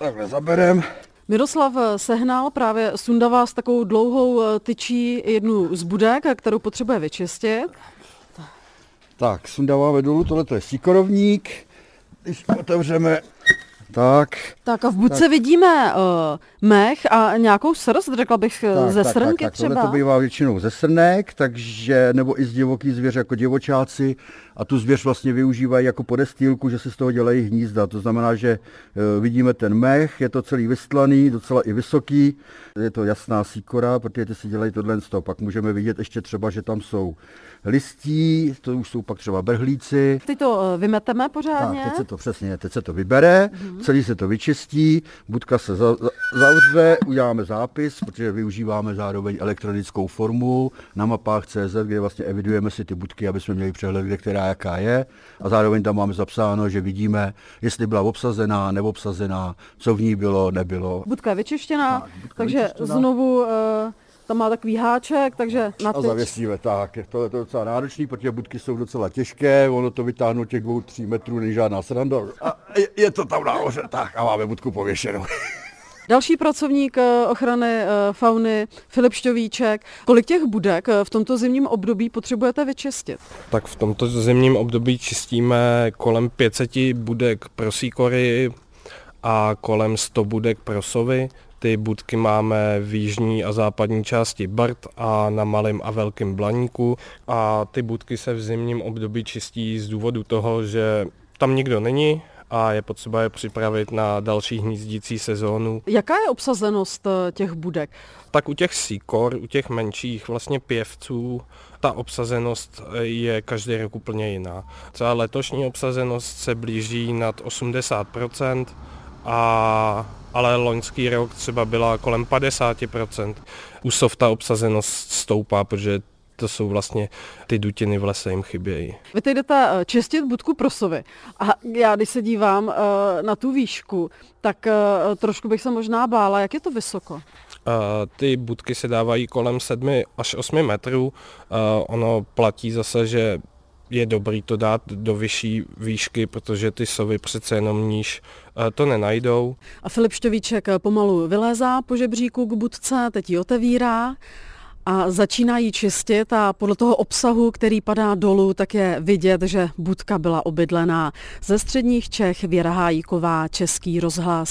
takhle zaberem. Miroslav sehnal právě sundavá s takovou dlouhou eh, tyčí jednu z budek, kterou potřebuje vyčistit. Tak, sundáváme dolů, tohle je síkorovník. Když otevřeme, tak. Tak a v budce tak. vidíme uh, mech a nějakou srst, řekla bych, eh, tak, ze tak, srnky tak, tak, třeba. Tohle to bývá většinou ze srnek, takže, nebo i z divoký zvěř jako divočáci a tu zvěř vlastně využívají jako podestýlku, že se z toho dělají hnízda. To znamená, že uh, vidíme ten mech, je to celý vystlaný, docela i vysoký, je to jasná síkora, protože ty si dělají tohle z toho. Pak můžeme vidět ještě třeba, že tam jsou listí, to už jsou pak třeba brhlíci. Ty to vymeteme pořádně? Tak, teď se to přesně, teď se to vybere, mm-hmm. Celý se to vyčistí, budka se za, za, zavře, uděláme zápis, protože využíváme zároveň elektronickou formu na mapách CZ, kde vlastně evidujeme si ty budky, aby jsme měli přehled, kde která jaká je a zároveň tam máme zapsáno, že vidíme, jestli byla obsazená, neobsazená, co v ní bylo, nebylo. Budka je vyčištěná, tak, budka takže vyčištěná. znovu uh tam má takový háček, takže na A zavěsíme, tak. To je to docela náročný, protože budky jsou docela těžké, ono to vytáhnout těch dvou, tří metrů není žádná sranda. A je, je to tam nahoře, tak a máme budku pověšenou. Další pracovník eh, ochrany eh, fauny, Filip Šťovíček. Kolik těch budek eh, v tomto zimním období potřebujete vyčistit? Tak v tomto zimním období čistíme kolem 500 budek prosíkory a kolem 100 budek prosovy. Ty budky máme v jižní a západní části Brt a na Malém a Velkém Blaníku a ty budky se v zimním období čistí z důvodu toho, že tam nikdo není a je potřeba je připravit na další hnízdící sezónu. Jaká je obsazenost eh, těch budek? Tak u těch síkor, u těch menších vlastně pěvců, ta obsazenost eh, je každý rok úplně jiná. Třeba letošní obsazenost se blíží nad 80%, a, ale loňský rok třeba byla kolem 50%. U softa obsazenost stoupá, protože to jsou vlastně ty dutiny v lese jim chybějí. Vy teď jdete eh, čistit budku prosovy a já když se dívám uh, na tu výšku, tak uh, trošku bych se možná bála, jak je to vysoko? Ty budky se dávají kolem 7 až 8 metrů. Ono platí zase, že je dobrý to dát do vyšší výšky, protože ty sovy přece jenom níž eh, to nenajdou. A Filip Šťovíček pomalu vylézá po žebříku k budce, teď ji otevírá a začíná ji čistit a podle toho obsahu, který padá dolů, tak je vidět, že budka byla obydlená. Ze středních Čech Věra Hájíková, Český rozhlas.